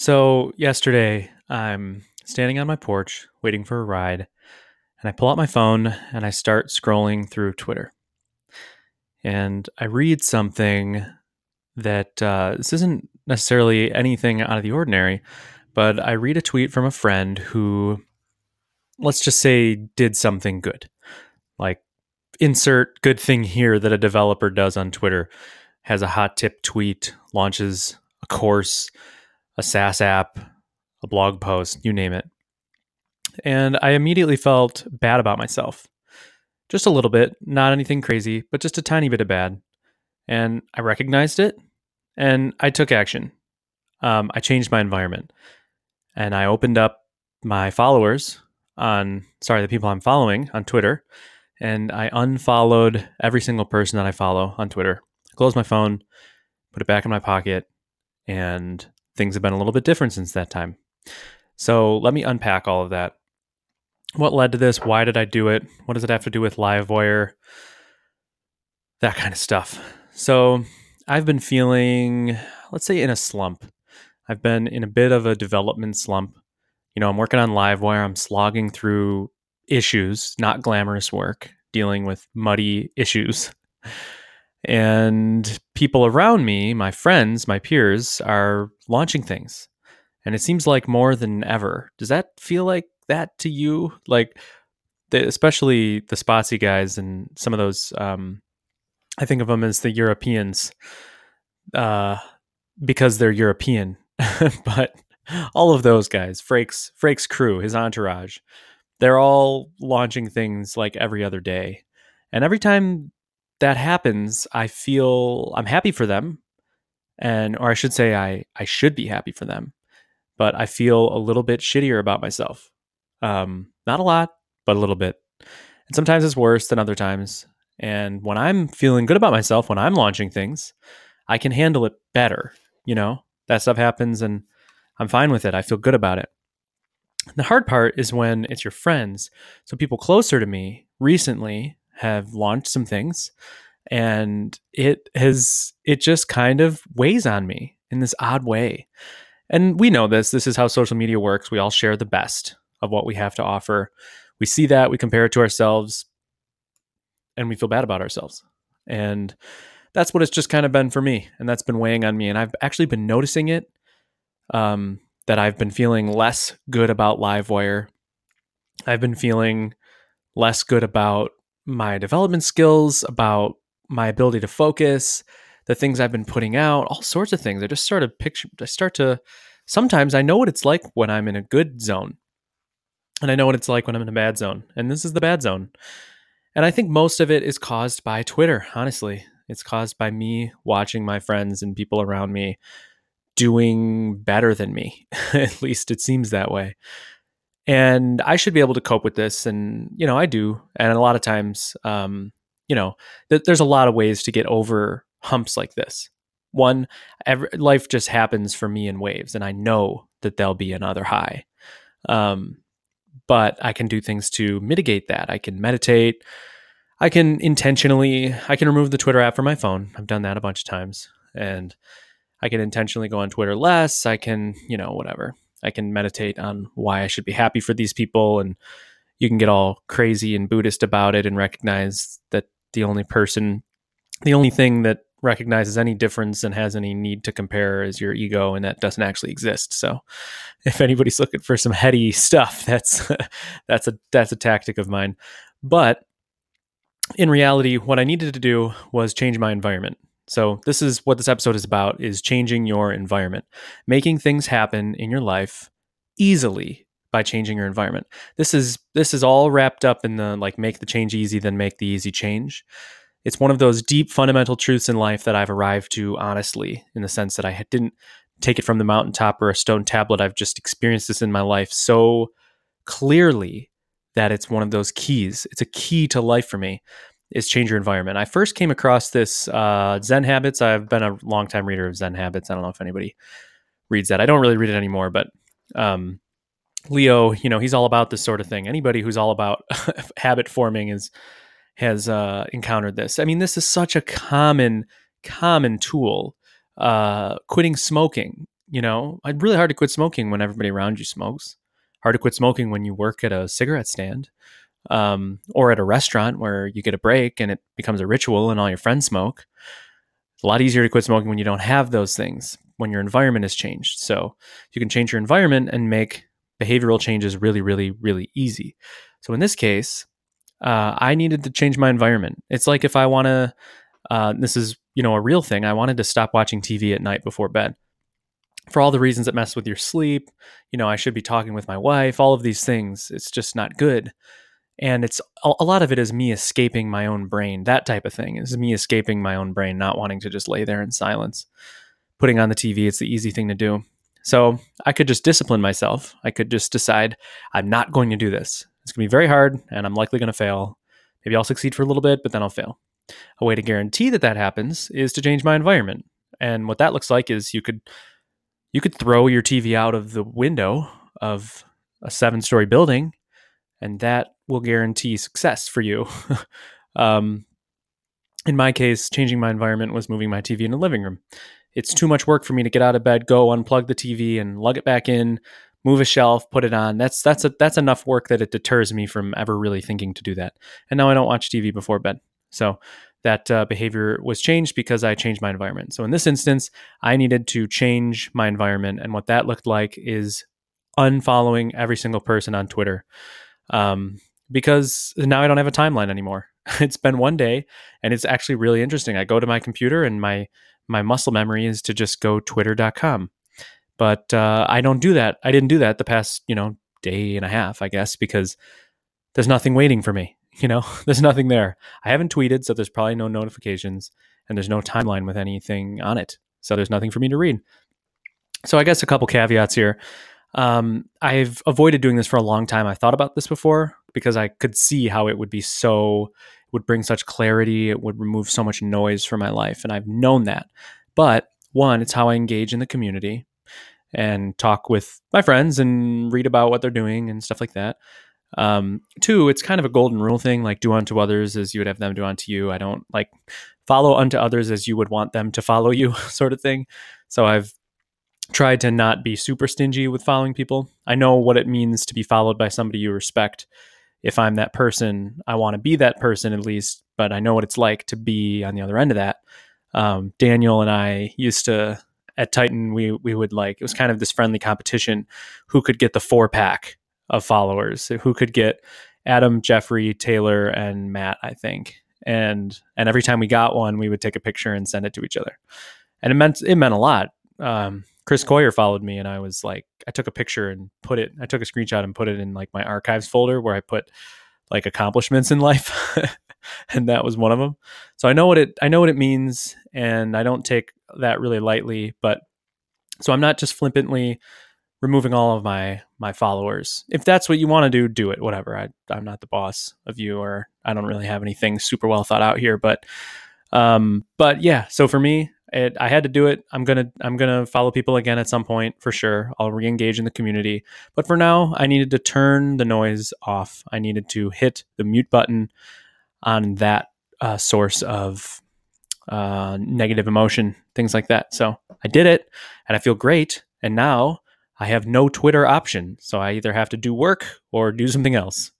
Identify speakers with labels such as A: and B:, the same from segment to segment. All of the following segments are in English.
A: So, yesterday, I'm standing on my porch waiting for a ride, and I pull out my phone and I start scrolling through Twitter. And I read something that uh, this isn't necessarily anything out of the ordinary, but I read a tweet from a friend who, let's just say, did something good. Like, insert good thing here that a developer does on Twitter has a hot tip tweet, launches a course, a SaaS app, a blog post, you name it. And I immediately felt bad about myself. Just a little bit, not anything crazy, but just a tiny bit of bad. And I recognized it and I took action. Um, I changed my environment and I opened up my followers on, sorry, the people I'm following on Twitter. And I unfollowed every single person that I follow on Twitter. Closed my phone, put it back in my pocket, and things have been a little bit different since that time. So let me unpack all of that. What led to this? Why did I do it? What does it have to do with Livewire? That kind of stuff. So I've been feeling, let's say, in a slump. I've been in a bit of a development slump. You know, I'm working on Livewire, I'm slogging through issues, not glamorous work, dealing with muddy issues. And people around me, my friends, my peers, are launching things. And it seems like more than ever. Does that feel like that to you? Like, the, especially the Spatie guys and some of those, um, I think of them as the Europeans uh, because they're European. but all of those guys, Freek's, Freek's crew, his entourage, they're all launching things like every other day. And every time that happens, I feel I'm happy for them. And or I should say I I should be happy for them. But I feel a little bit shittier about myself. Um not a lot, but a little bit. And sometimes it's worse than other times. And when I'm feeling good about myself, when I'm launching things, I can handle it better. You know, that stuff happens and I'm fine with it. I feel good about it. The hard part is when it's your friends. So people closer to me recently have launched some things and it has it just kind of weighs on me in this odd way. And we know this. This is how social media works. We all share the best of what we have to offer. We see that, we compare it to ourselves, and we feel bad about ourselves. And that's what it's just kind of been for me. And that's been weighing on me. And I've actually been noticing it um, that I've been feeling less good about Livewire. I've been feeling less good about my development skills, about my ability to focus, the things I've been putting out, all sorts of things. I just start to picture, I start to, sometimes I know what it's like when I'm in a good zone. And I know what it's like when I'm in a bad zone. And this is the bad zone. And I think most of it is caused by Twitter, honestly. It's caused by me watching my friends and people around me doing better than me. At least it seems that way and I should be able to cope with this. And you know, I do. And a lot of times, um, you know, th- there's a lot of ways to get over humps like this. One, every, life just happens for me in waves, and I know that there'll be another high. Um, but I can do things to mitigate that. I can meditate. I can intentionally. I can remove the Twitter app from my phone. I've done that a bunch of times, and I can intentionally go on Twitter less. I can, you know, whatever. I can meditate on why I should be happy for these people and you can get all crazy and Buddhist about it and recognize that the only person, the only thing that recognizes any difference and has any need to compare is your ego, and that doesn't actually exist. So, if anybody's looking for some heady stuff, that's that's a that's a tactic of mine. But in reality, what I needed to do was change my environment. So this is what this episode is about is changing your environment. Making things happen in your life easily by changing your environment. This is this is all wrapped up in the like make the change easy then make the easy change. It's one of those deep fundamental truths in life that I've arrived to honestly in the sense that I didn't take it from the mountaintop or a stone tablet. I've just experienced this in my life so clearly that it's one of those keys. It's a key to life for me is change your environment. I first came across this uh, Zen Habits. I've been a long time reader of Zen Habits. I don't know if anybody reads that. I don't really read it anymore, but um, Leo, you know, he's all about this sort of thing. Anybody who's all about habit forming is has uh, encountered this. I mean, this is such a common common tool. Uh, quitting smoking, you know, it's really hard to quit smoking when everybody around you smokes. Hard to quit smoking when you work at a cigarette stand um, or at a restaurant where you get a break and it becomes a ritual and all your friends smoke. It's a lot easier to quit smoking when you don't have those things, when your environment has changed. So you can change your environment and make behavioral changes really, really, really easy. So in this case, uh, I needed to change my environment. It's like if I want to, uh, this is you know a real thing. I wanted to stop watching TV at night before bed for all the reasons that mess with your sleep. You know, I should be talking with my wife. All of these things. It's just not good and it's a lot of it is me escaping my own brain. That type of thing is me escaping my own brain not wanting to just lay there in silence. Putting on the tv it's the easy thing to do. So i could just discipline myself. I could just decide i'm not going to do this. It's going to be very hard and i'm likely going to fail. Maybe i'll succeed for a little bit but then i'll fail. A way to guarantee that that happens is to change my environment. And what that looks like is you could you could throw your tv out of the window of a seven story building and that will guarantee success for you. um, in my case, changing my environment was moving my TV in the living room. It's too much work for me to get out of bed, go unplug the TV, and lug it back in, move a shelf, put it on. That's that's a, that's enough work that it deters me from ever really thinking to do that. And now I don't watch TV before bed. So that uh, behavior was changed because I changed my environment. So in this instance, I needed to change my environment, and what that looked like is unfollowing every single person on Twitter um, because now I don't have a timeline anymore. it's been one day, and it's actually really interesting. I go to my computer, and my my muscle memory is to just go twitter.com. But uh, I don't do that. I didn't do that the past you know day and a half, I guess, because there's nothing waiting for me. You know, there's nothing there. I haven't tweeted, so there's probably no notifications, and there's no timeline with anything on it. So there's nothing for me to read. So I guess a couple caveats here. Um, I've avoided doing this for a long time. I thought about this before because I could see how it would be so would bring such clarity. It would remove so much noise from my life, and I've known that. But one, it's how I engage in the community and talk with my friends and read about what they're doing and stuff like that. Um, two, it's kind of a golden rule thing, like do unto others as you would have them do unto you. I don't like follow unto others as you would want them to follow you, sort of thing. So I've tried to not be super stingy with following people. I know what it means to be followed by somebody you respect. If I'm that person, I want to be that person at least, but I know what it's like to be on the other end of that. Um, Daniel and I used to at Tighten, we we would like it was kind of this friendly competition who could get the four pack of followers, who could get Adam, Jeffrey, Taylor, and Matt, I think. And and every time we got one, we would take a picture and send it to each other. And it meant it meant a lot. Um, Chris Coyier followed me and I was like, I took a picture and put it, I took a screenshot and put it in like my archives folder where I put like accomplishments in life. and that was one of them. So I know what it, I know what it means and I don't take that really lightly, but so I'm not just flippantly removing all of my, my followers. If that's what you want to do, do it, whatever. I, I'm not the boss of you or I don't really have anything super well thought out here, but, um, but yeah, so for me, it, I had to do it. I'm gonna I'm gonna follow people again at some point for sure. I'll re-engage in the community, but for now, I needed to turn the noise off. I needed to hit the mute button on that uh, source of uh, negative emotion, things like that. So I did it, and I feel great. And now I have no Twitter option, so I either have to do work or do something else,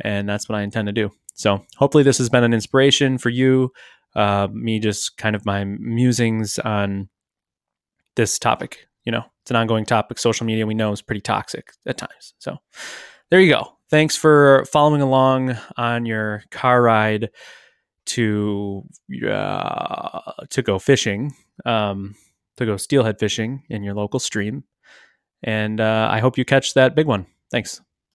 A: and that's what I intend to do. So hopefully, this has been an inspiration for you uh, me just kind of my musings on this topic. You know, it's an ongoing topic. Social media we know is pretty toxic at times. So there you go. Thanks for following along on your car ride to uh, to go fishing, um, to go steelhead fishing in your local stream. And uh, I hope you catch that big one. Thanks.